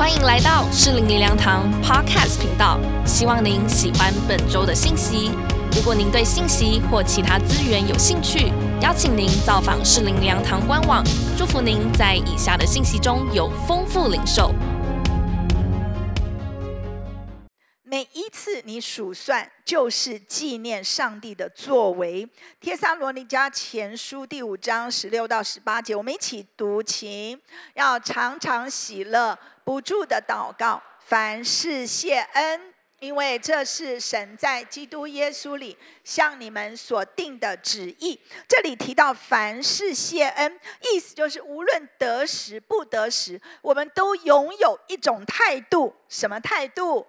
欢迎来到适龄灵粮堂 Podcast 频道，希望您喜欢本周的信息。如果您对信息或其他资源有兴趣，邀请您造访适龄灵粮堂官网。祝福您在以下的信息中有丰富领受。你数算，就是纪念上帝的作为。帖撒罗尼迦前书第五章十六到十八节，我们一起读，请要常常喜乐，不住的祷告，凡事谢恩，因为这是神在基督耶稣里向你们所定的旨意。这里提到凡事谢恩，意思就是无论得时不得时，我们都拥有一种态度，什么态度？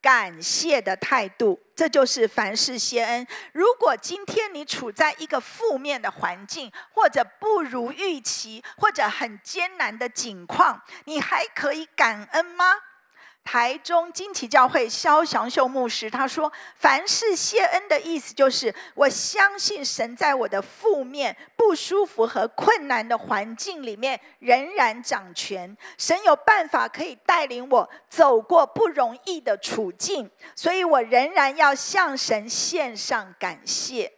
感谢的态度，这就是凡事谢恩。如果今天你处在一个负面的环境，或者不如预期，或者很艰难的境况，你还可以感恩吗？台中金旗教会肖祥秀牧师他说：“凡是谢恩的意思就是，我相信神在我的负面、不舒服和困难的环境里面仍然掌权。神有办法可以带领我走过不容易的处境，所以我仍然要向神献上感谢。”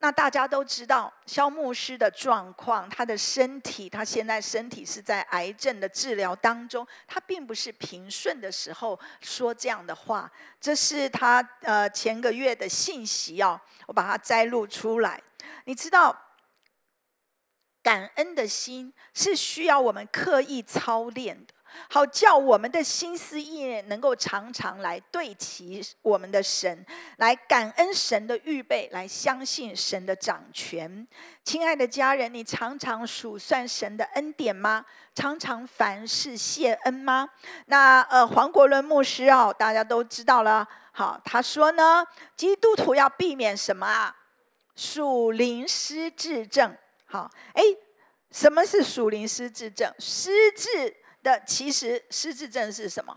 那大家都知道肖牧师的状况，他的身体，他现在身体是在癌症的治疗当中，他并不是平顺的时候说这样的话。这是他呃前个月的信息哦，我把它摘录出来。你知道，感恩的心是需要我们刻意操练的。好叫我们的心思意念能够常常来对齐我们的神，来感恩神的预备，来相信神的掌权。亲爱的家人，你常常数算神的恩典吗？常常凡事谢恩吗？那呃，黄国伦牧师哦，大家都知道了。好，他说呢，基督徒要避免什么啊？属灵失智症。好，哎，什么是属灵失智症？失智。的其实失智症是什么？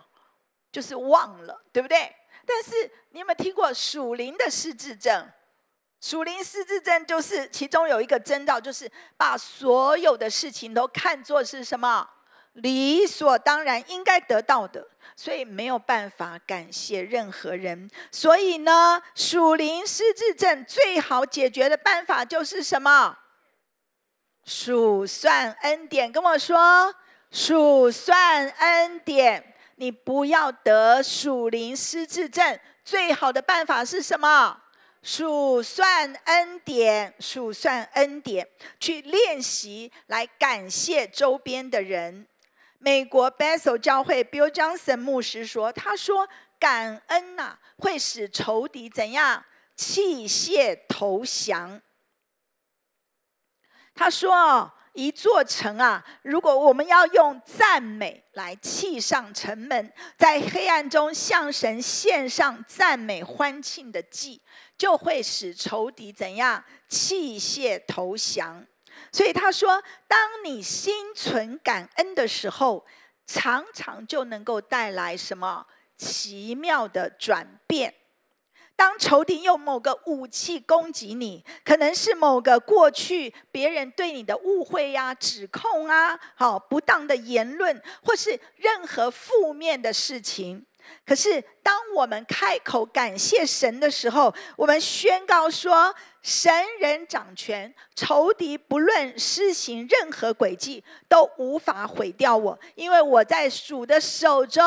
就是忘了，对不对？但是你有没有听过属灵的失智症？属灵失智症就是其中有一个征兆，就是把所有的事情都看作是什么理所当然应该得到的，所以没有办法感谢任何人。所以呢，属灵失智症最好解决的办法就是什么？数算恩典，跟我说。数算恩典，你不要得属灵失智症。最好的办法是什么？数算恩典，数算恩典，去练习来感谢周边的人。美国 Bethel 教会 Bill Johnson 牧师说：“他说感恩呐，会使仇敌怎样弃械投降。”他说。一座城啊，如果我们要用赞美来砌上城门，在黑暗中向神献上赞美欢庆的祭，就会使仇敌怎样弃械投降。所以他说，当你心存感恩的时候，常常就能够带来什么奇妙的转变。当仇敌用某个武器攻击你，可能是某个过去别人对你的误会呀、指控啊、好不当的言论，或是任何负面的事情。可是，当我们开口感谢神的时候，我们宣告说：神人掌权，仇敌不论施行任何诡计，都无法毁掉我，因为我在主的手中。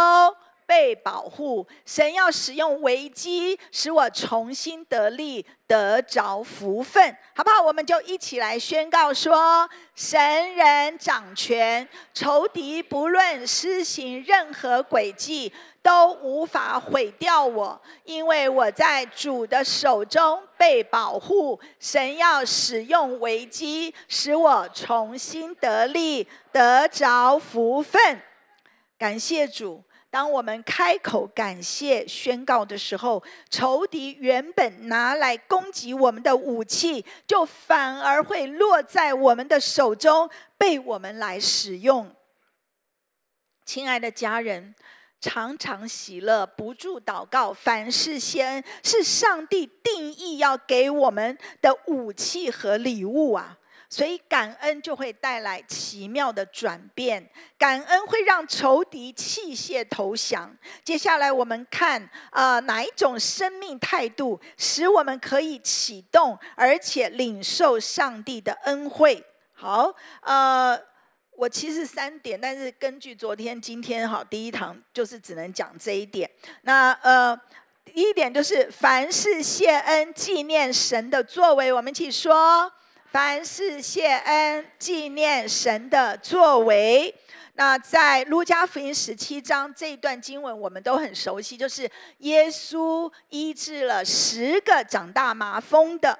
被保护，神要使用危机使我重新得力，得着福分，好不好？我们就一起来宣告说：神人掌权，仇敌不论施行任何诡计，都无法毁掉我，因为我在主的手中被保护。神要使用危机使我重新得力，得着福分。感谢主。当我们开口感谢宣告的时候，仇敌原本拿来攻击我们的武器，就反而会落在我们的手中，被我们来使用。亲爱的家人，常常喜乐，不住祷告，凡事谢恩，是上帝定义要给我们的武器和礼物啊！所以感恩就会带来奇妙的转变，感恩会让仇敌弃械投降。接下来我们看啊，哪一种生命态度使我们可以启动，而且领受上帝的恩惠？好，呃，我其实三点，但是根据昨天、今天哈，第一堂就是只能讲这一点。那呃，第一点就是凡事谢恩，纪念神的作为。我们一起说。凡事谢恩，纪念神的作为。那在路加福音十七章这一段经文，我们都很熟悉，就是耶稣医治了十个长大麻风的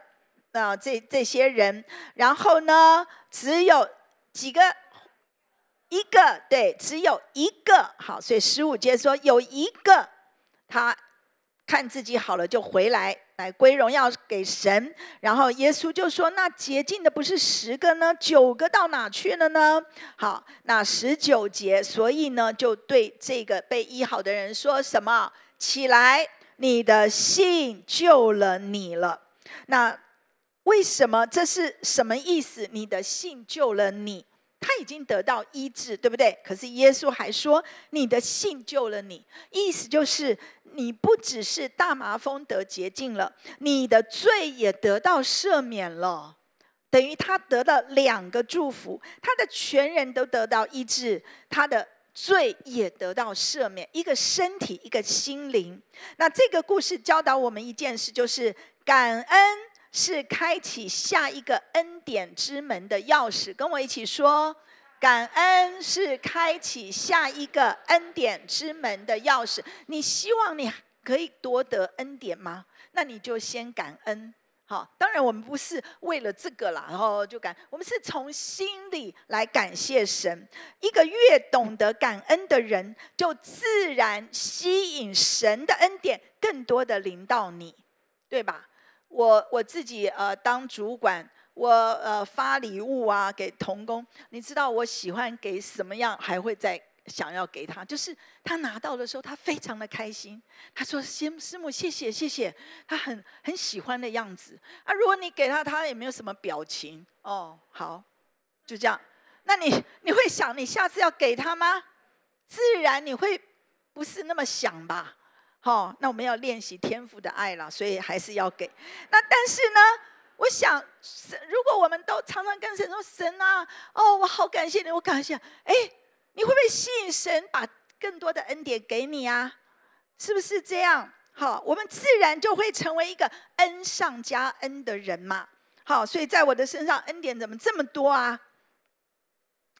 啊，这这些人。然后呢，只有几个，一个对，只有一个好。所以十五节说，有一个他看自己好了，就回来。来归荣耀给神，然后耶稣就说：“那洁净的不是十个呢？九个到哪去了呢？”好，那十九节，所以呢，就对这个被医好的人说什么：“起来，你的信救了你了。”那为什么？这是什么意思？你的信救了你，他已经得到医治，对不对？可是耶稣还说：“你的信救了你。”意思就是。你不只是大麻风得洁净了，你的罪也得到赦免了，等于他得到两个祝福，他的全人都得到医治，他的罪也得到赦免，一个身体，一个心灵。那这个故事教导我们一件事，就是感恩是开启下一个恩典之门的钥匙。跟我一起说。感恩是开启下一个恩典之门的钥匙。你希望你可以夺得恩典吗？那你就先感恩。好，当然我们不是为了这个啦，然后就感，我们是从心里来感谢神。一个越懂得感恩的人，就自然吸引神的恩典更多的临到你，对吧？我我自己呃当主管。我呃发礼物啊给童工，你知道我喜欢给什么样，还会再想要给他，就是他拿到的时候，他非常的开心。他说：“师师母，谢谢谢谢。”他很很喜欢的样子。啊，如果你给他，他也没有什么表情。哦，好，就这样。那你你会想你下次要给他吗？自然你会不是那么想吧？好，那我们要练习天赋的爱了，所以还是要给。那但是呢？我想，如果我们都常常跟神说：“神啊，哦，我好感谢你，我感谢。”哎，你会不会吸引神把更多的恩典给你啊？是不是这样？好，我们自然就会成为一个恩上加恩的人嘛。好，所以在我的身上恩典怎么这么多啊？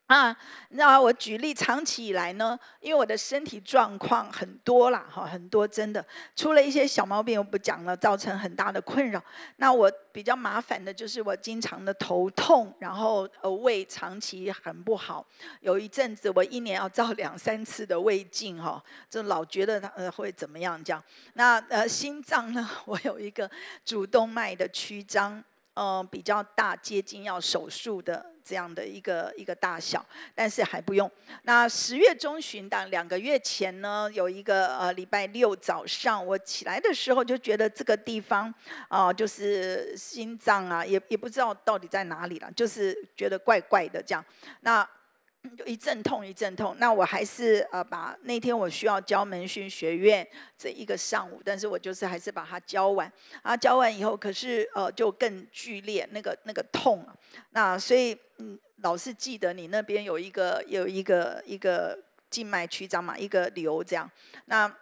啊，那我举例，长期以来呢，因为我的身体状况很多啦，哈，很多真的出了一些小毛病，我不讲了，造成很大的困扰。那我比较麻烦的就是我经常的头痛，然后呃胃长期很不好，有一阵子我一年要照两三次的胃镜，哈，就老觉得它呃会怎么样这样。那呃心脏呢，我有一个主动脉的曲张。嗯，比较大，接近要手术的这样的一个一个大小，但是还不用。那十月中旬的两个月前呢，有一个呃礼拜六早上，我起来的时候就觉得这个地方啊，就是心脏啊，也也不知道到底在哪里了，就是觉得怪怪的这样。那就一阵痛一阵痛，那我还是呃把那天我需要教门训学院这一个上午，但是我就是还是把它教完啊，教完以后可是呃就更剧烈那个那个痛啊，那所以嗯老是记得你那边有一个有一个一个静脉曲张嘛，一个瘤这样那。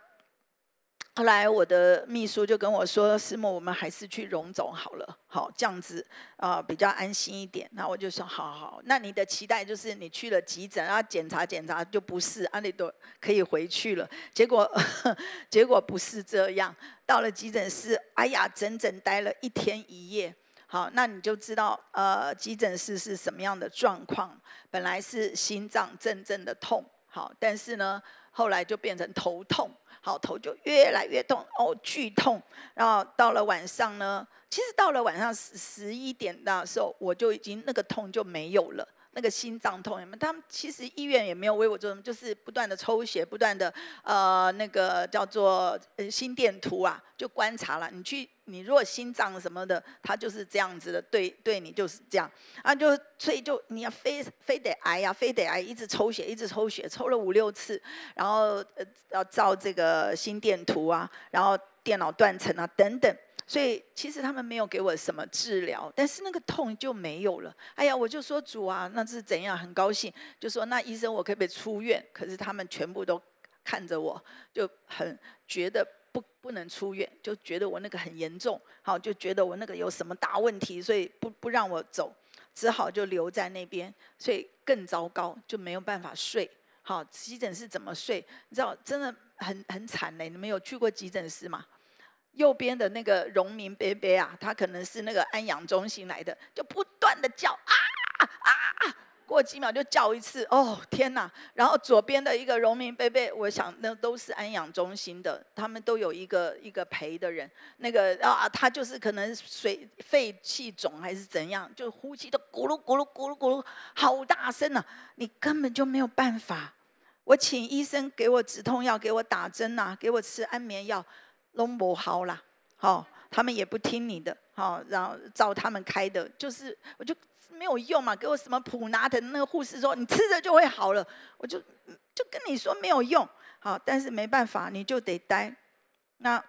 后来我的秘书就跟我说：“师母，我们还是去荣总好了，好这样子啊比较安心一点。”那我就说：“好好，那你的期待就是你去了急诊啊，检查检查就不是，啊，你都可以回去了。”结果 结果不是这样，到了急诊室，哎呀，整整待了一天一夜。好，那你就知道呃急诊室是什么样的状况。本来是心脏阵阵的痛，好，但是呢后来就变成头痛。好，头就越来越痛，哦，剧痛。然后到了晚上呢，其实到了晚上十十一点的时候，我就已经那个痛就没有了。那个心脏痛，有没有？他们其实医院也没有为我做什么，就是不断的抽血，不断的呃那个叫做呃心电图啊，就观察了。你去，你如果心脏什么的，它就是这样子的，对对你就是这样啊，就所以就你要非非得挨呀，非得挨，一直抽血，一直抽血，抽了五六次，然后呃要照这个心电图啊，然后电脑断层啊等等。所以其实他们没有给我什么治疗，但是那个痛就没有了。哎呀，我就说主啊，那是怎样？很高兴，就说那医生我可不可以出院？可是他们全部都看着我，就很觉得不不能出院，就觉得我那个很严重，好就觉得我那个有什么大问题，所以不不让我走，只好就留在那边，所以更糟糕，就没有办法睡。好，急诊室怎么睡？你知道真的很很惨嘞。你们有去过急诊室吗？右边的那个农民伯伯啊，他可能是那个安养中心来的，就不断的叫啊啊啊，过几秒就叫一次，哦天哪！然后左边的一个农民伯伯，我想那都是安养中心的，他们都有一个一个陪的人，那个啊，他就是可能水肺气肿还是怎样，就呼吸都咕噜咕噜咕噜咕噜，好大声啊！你根本就没有办法。我请医生给我止痛药，给我打针呐，给我吃安眠药。弄不好啦，好，他们也不听你的，好，然后照他们开的，就是我就没有用嘛，给我什么普拿疼，那个护士说你吃着就会好了，我就就跟你说没有用，好，但是没办法，你就得待。那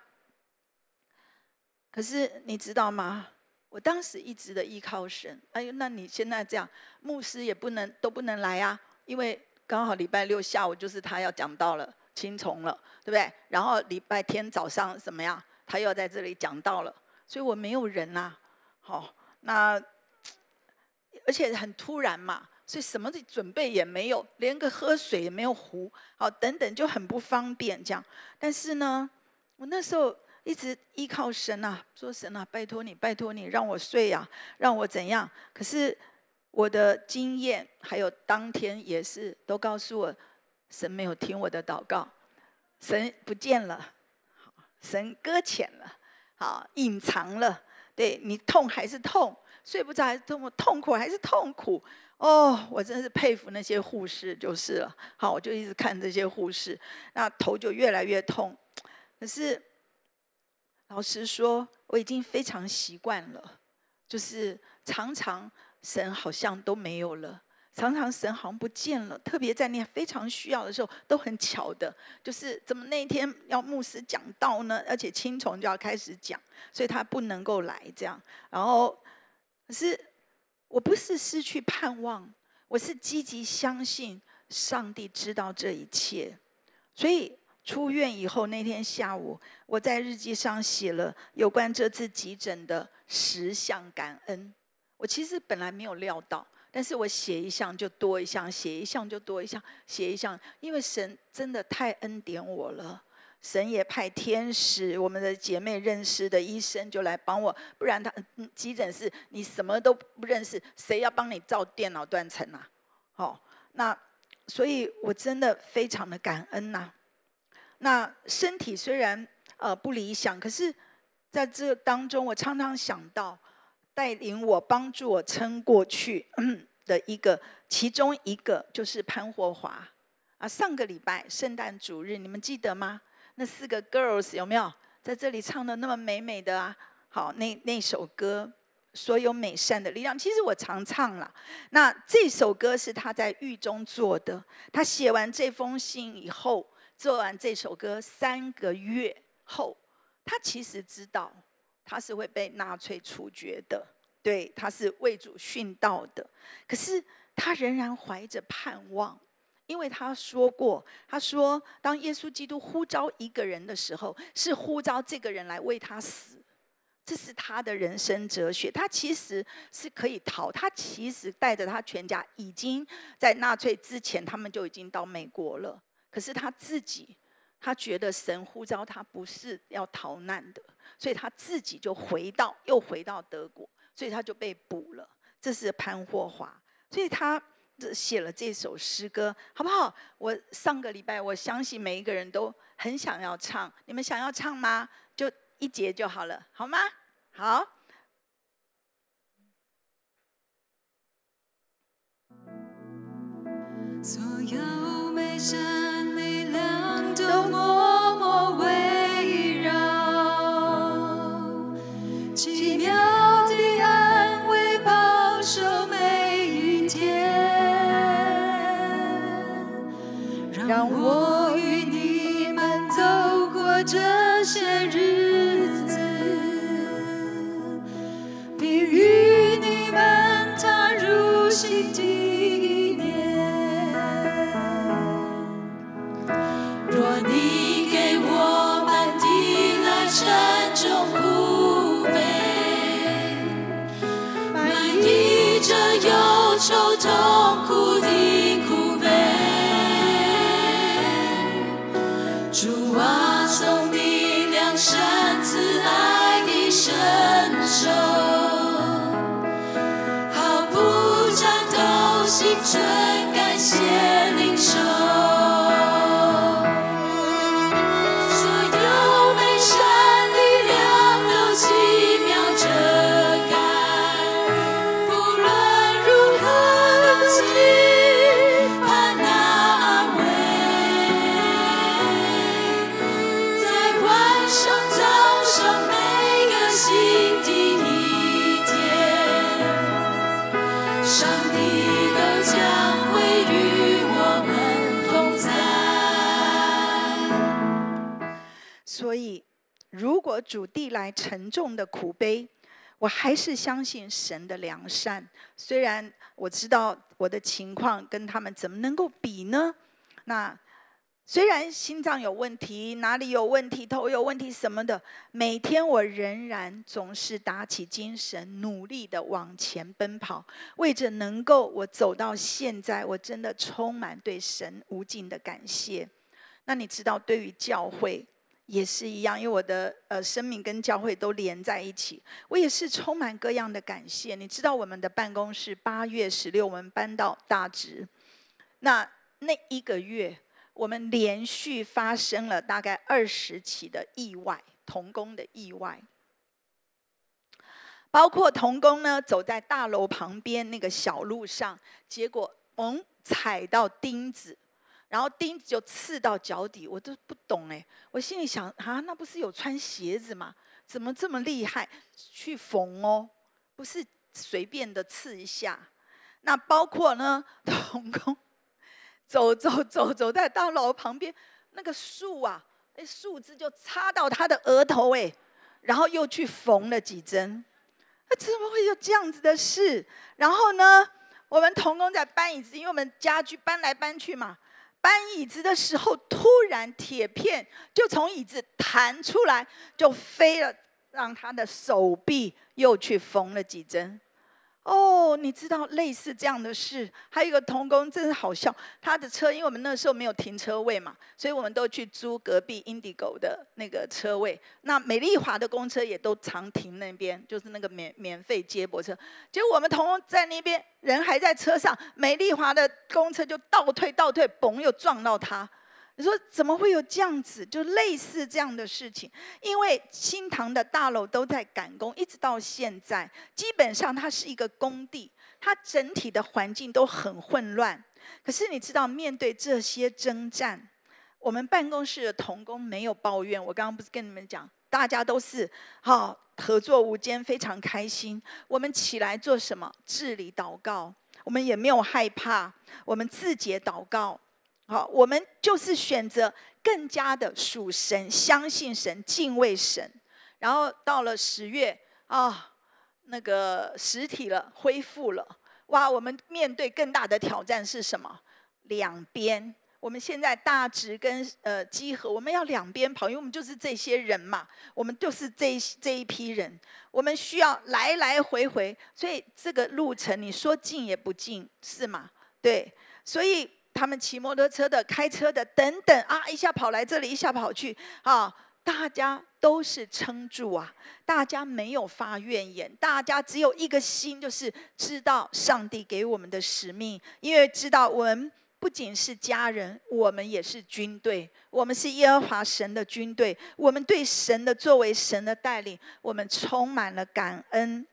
可是你知道吗？我当时一直的依靠神，哎呦，那你现在这样，牧师也不能都不能来啊，因为刚好礼拜六下午就是他要讲到了。青虫了，对不对？然后礼拜天早上怎么样？他又在这里讲到了，所以我没有人呐。好，那而且很突然嘛，所以什么的准备也没有，连个喝水也没有壶，好，等等就很不方便这样。但是呢，我那时候一直依靠神啊，说神啊，拜托你，拜托你，让我睡呀，让我怎样？可是我的经验还有当天也是都告诉我。神没有听我的祷告，神不见了，神搁浅了，好隐藏了。对你痛还是痛，睡不着还是痛，痛苦还是痛苦。哦，我真是佩服那些护士就是了。好，我就一直看这些护士，那头就越来越痛。可是老实说，我已经非常习惯了，就是常常神好像都没有了。常常神好像不见了，特别在你非常需要的时候，都很巧的，就是怎么那一天要牧师讲道呢？而且青虫就要开始讲，所以他不能够来这样。然后，可是我不是失去盼望，我是积极相信上帝知道这一切。所以出院以后那天下午，我在日记上写了有关这次急诊的十项感恩。我其实本来没有料到。但是我写一项就多一项，写一项就多一项，写一项，因为神真的太恩典我了。神也派天使，我们的姐妹认识的医生就来帮我，不然他急诊室你什么都不认识，谁要帮你照电脑断层啊？好，那所以我真的非常的感恩呐。那身体虽然呃不理想，可是在这当中，我常常想到。带领我、帮助我撑过去的一个，其中一个就是潘霍华啊。上个礼拜圣诞主日，你们记得吗？那四个 girls 有没有在这里唱的那么美美的啊？好，那那首歌《所有美善的力量》，其实我常唱了。那这首歌是他在狱中做的。他写完这封信以后，做完这首歌三个月后，他其实知道。他是会被纳粹处决的，对，他是为主殉道的。可是他仍然怀着盼望，因为他说过，他说，当耶稣基督呼召一个人的时候，是呼召这个人来为他死，这是他的人生哲学。他其实是可以逃，他其实带着他全家已经在纳粹之前，他们就已经到美国了。可是他自己，他觉得神呼召他不是要逃难的。所以他自己就回到，又回到德国，所以他就被捕了。这是潘霍华，所以他写了这首诗歌，好不好？我上个礼拜，我相信每一个人都很想要唱，你们想要唱吗？就一节就好了，好吗？好。所有美力量如果主地来沉重的苦悲，我还是相信神的良善。虽然我知道我的情况跟他们怎么能够比呢？那虽然心脏有问题，哪里有问题，头有问题什么的，每天我仍然总是打起精神，努力的往前奔跑，为着能够我走到现在，我真的充满对神无尽的感谢。那你知道，对于教会也是一样，因为我的呃生命跟教会都连在一起，我也是充满各样的感谢。你知道，我们的办公室八月十六我们搬到大直，那那一个月，我们连续发生了大概二十起的意外，童工的意外。包括童工呢，走在大楼旁边那个小路上，结果嗯踩到钉子，然后钉子就刺到脚底，我都不懂哎，我心里想啊，那不是有穿鞋子吗？怎么这么厉害？去缝哦，不是随便的刺一下。那包括呢，童工走走走走在大楼旁边，那个树啊，那树枝就插到他的额头哎，然后又去缝了几针。那怎么会有这样子的事？然后呢，我们童工在搬椅子，因为我们家具搬来搬去嘛，搬椅子的时候，突然铁片就从椅子弹出来，就飞了，让他的手臂又去缝了几针。哦，你知道类似这样的事，还有一个童工真是好笑，他的车因为我们那时候没有停车位嘛，所以我们都去租隔壁 Indigo 的那个车位。那美丽华的公车也都常停那边，就是那个免免费接驳车。结果我们童工在那边，人还在车上，美丽华的公车就倒退倒退，嘣又撞到他。你说怎么会有这样子？就类似这样的事情，因为新塘的大楼都在赶工，一直到现在，基本上它是一个工地，它整体的环境都很混乱。可是你知道，面对这些征战，我们办公室的同工没有抱怨。我刚刚不是跟你们讲，大家都是好合作无间，非常开心。我们起来做什么？治理祷告，我们也没有害怕，我们自己祷告。好，我们就是选择更加的属神，相信神，敬畏神。然后到了十月啊，那个实体了，恢复了。哇，我们面对更大的挑战是什么？两边，我们现在大直跟呃集合，我们要两边跑，因为我们就是这些人嘛，我们就是这这一批人，我们需要来来回回，所以这个路程你说近也不近，是吗？对，所以。他们骑摩托车的、开车的等等啊，一下跑来这里，一下跑去啊，大家都是撑住啊，大家没有发怨言，大家只有一个心，就是知道上帝给我们的使命，因为知道我们不仅是家人，我们也是军队，我们是耶和华神的军队，我们对神的作为、神的带领，我们充满了感恩。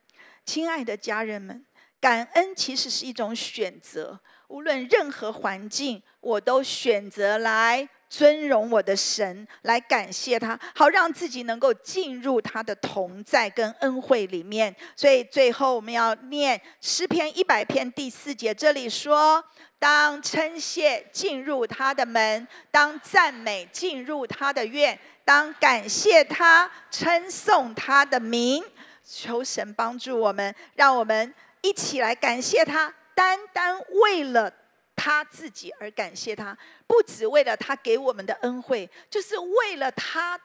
亲爱的家人们，感恩其实是一种选择。无论任何环境，我都选择来尊荣我的神，来感谢他，好让自己能够进入他的同在跟恩惠里面。所以最后我们要念诗篇一百篇第四节，这里说：当称谢进入他的门，当赞美进入他的院，当感谢他，称颂他的名。求神帮助我们，让我们一起来感谢他，单单为了他自己而感谢他，不只为了他给我们的恩惠，就是为了他。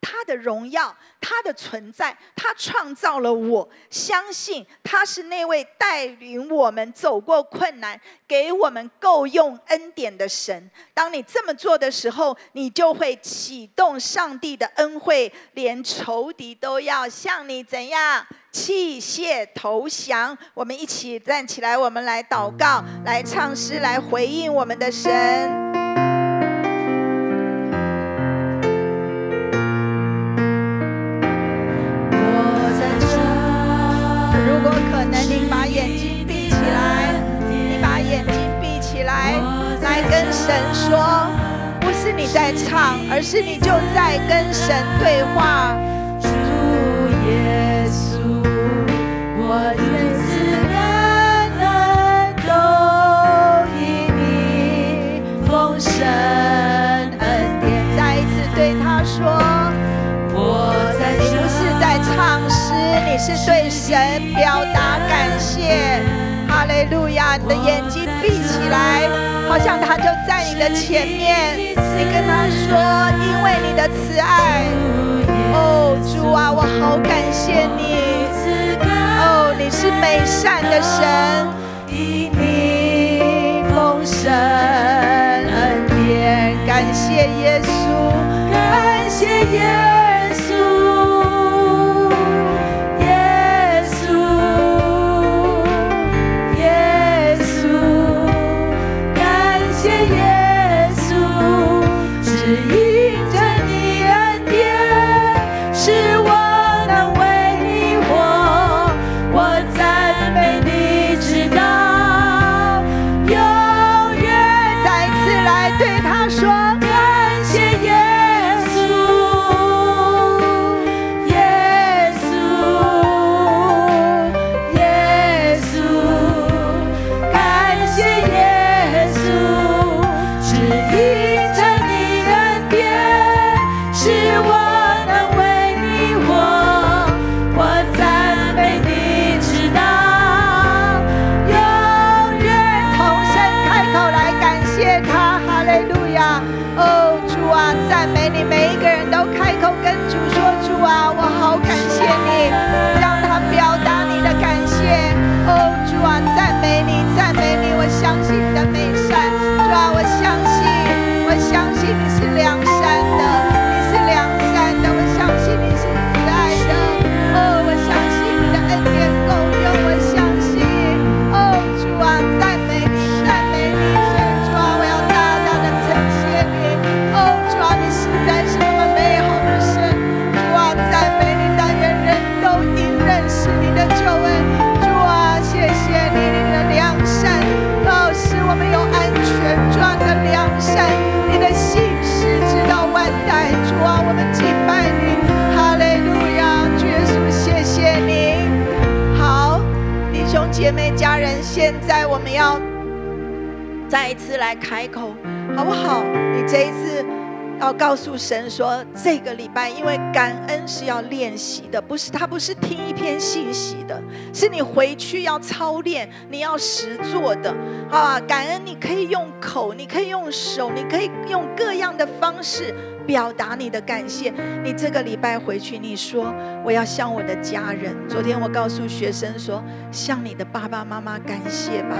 他的荣耀，他的存在，他创造了我，相信他是那位带领我们走过困难、给我们够用恩典的神。当你这么做的时候，你就会启动上帝的恩惠，连仇敌都要向你怎样弃械投降。我们一起站起来，我们来祷告，来唱诗，来回应我们的神。神说，不是你在唱，而是你就在跟神对话。主耶稣，我因此感恩，都因你丰盛恩典。再一次对他说，我在你不是在唱诗，你是对神表达感谢。路亚！你的眼睛闭起来，好像他就在你的前面。你跟他说，因为你的慈爱。哦，主啊，我好感谢你。哦，你是美善的神，你丰盛恩典，感谢耶稣，感谢耶诉神说，这个礼拜因为感恩是要练习的，不是他不是听一篇信息的，是你回去要操练，你要实做的啊！感恩你可以用口，你可以用手，你可以用各样的方式表达你的感谢。你这个礼拜回去，你说我要向我的家人。昨天我告诉学生说，向你的爸爸妈妈感谢吧，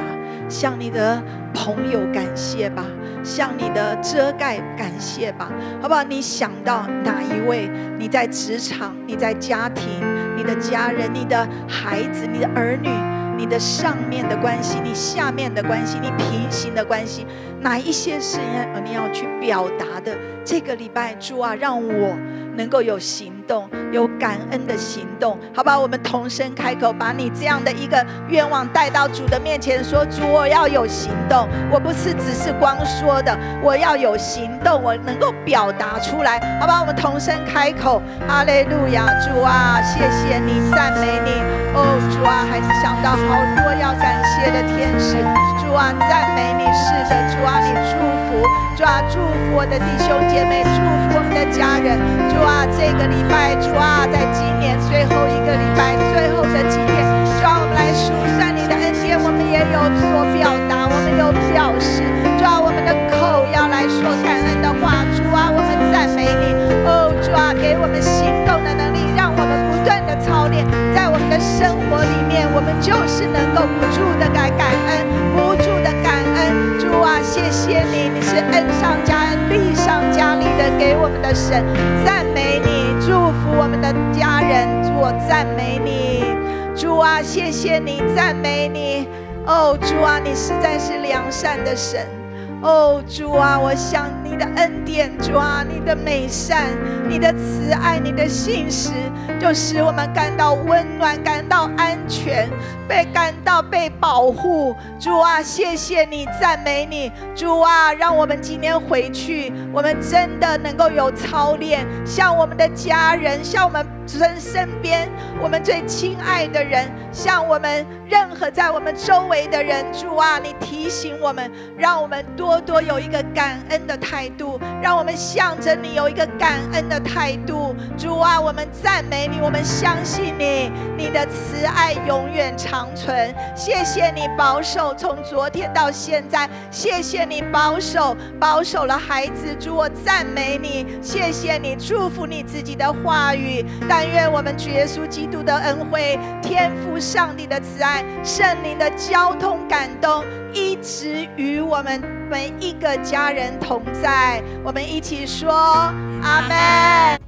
向你的朋友感谢吧，向你的遮盖感谢吧，好不好？你想到哪一位？你在职场，你在家庭，你的家人，你的孩子，你的儿女。你的上面的关系，你下面的关系，你平行的关系，哪一些是要你要去表达的？这个礼拜，主啊，让我能够有行动，有感恩的行动，好吧？我们同声开口，把你这样的一个愿望带到主的面前，说：主，我要有行动，我不是只是光说的，我要有行动，我能够表达出来，好吧？我们同声开口，哈利路亚，主啊，谢谢你，赞美你，哦，主啊，还是想到好多要感谢的天使，主啊，赞美你，是的，主，你祝福，主啊，祝福我的弟兄姐妹，祝福我们的家人，主啊，这个礼拜，主啊，在今年最后一个礼拜，最后的几天，主啊，我们来数算你的恩典，我们也有所表达，我们有表示，主啊，我们的口要来说感恩的话，主啊，我们赞美你，哦，主啊，给我们行动的能力，让我们不断的操练，在我们的生活里面，我们就是能够不住的感感恩，不住，谢你，你是恩上加恩，利上加利的给我们的神，赞美你，祝福我们的家人，主我赞美你，主啊，谢谢你，赞美你，哦，主啊，你实在是良善的神。哦，主啊，我想你的恩典，主啊，你的美善，你的慈爱，你的信实，就使我们感到温暖，感到安全，被感到被保护。主啊，谢谢你，赞美你，主啊，让我们今天回去，我们真的能够有操练，像我们的家人，像我们身身边我们最亲爱的人，像我们任何在我们周围的人，主啊，你提醒我们，让我们多多有一个感恩的态度，让我们向着你有一个感恩的态度。主啊，我们赞美你，我们相信你，你的慈爱永远长存。谢谢你保守从昨天到现在，谢谢你保守保守了孩子。主，我赞美你，谢谢你祝福你自己的话语。但愿我们主耶稣基督的恩惠、天父上帝的慈爱、圣灵的交通感动，一直与我们每一个家人同在。我们一起说阿门。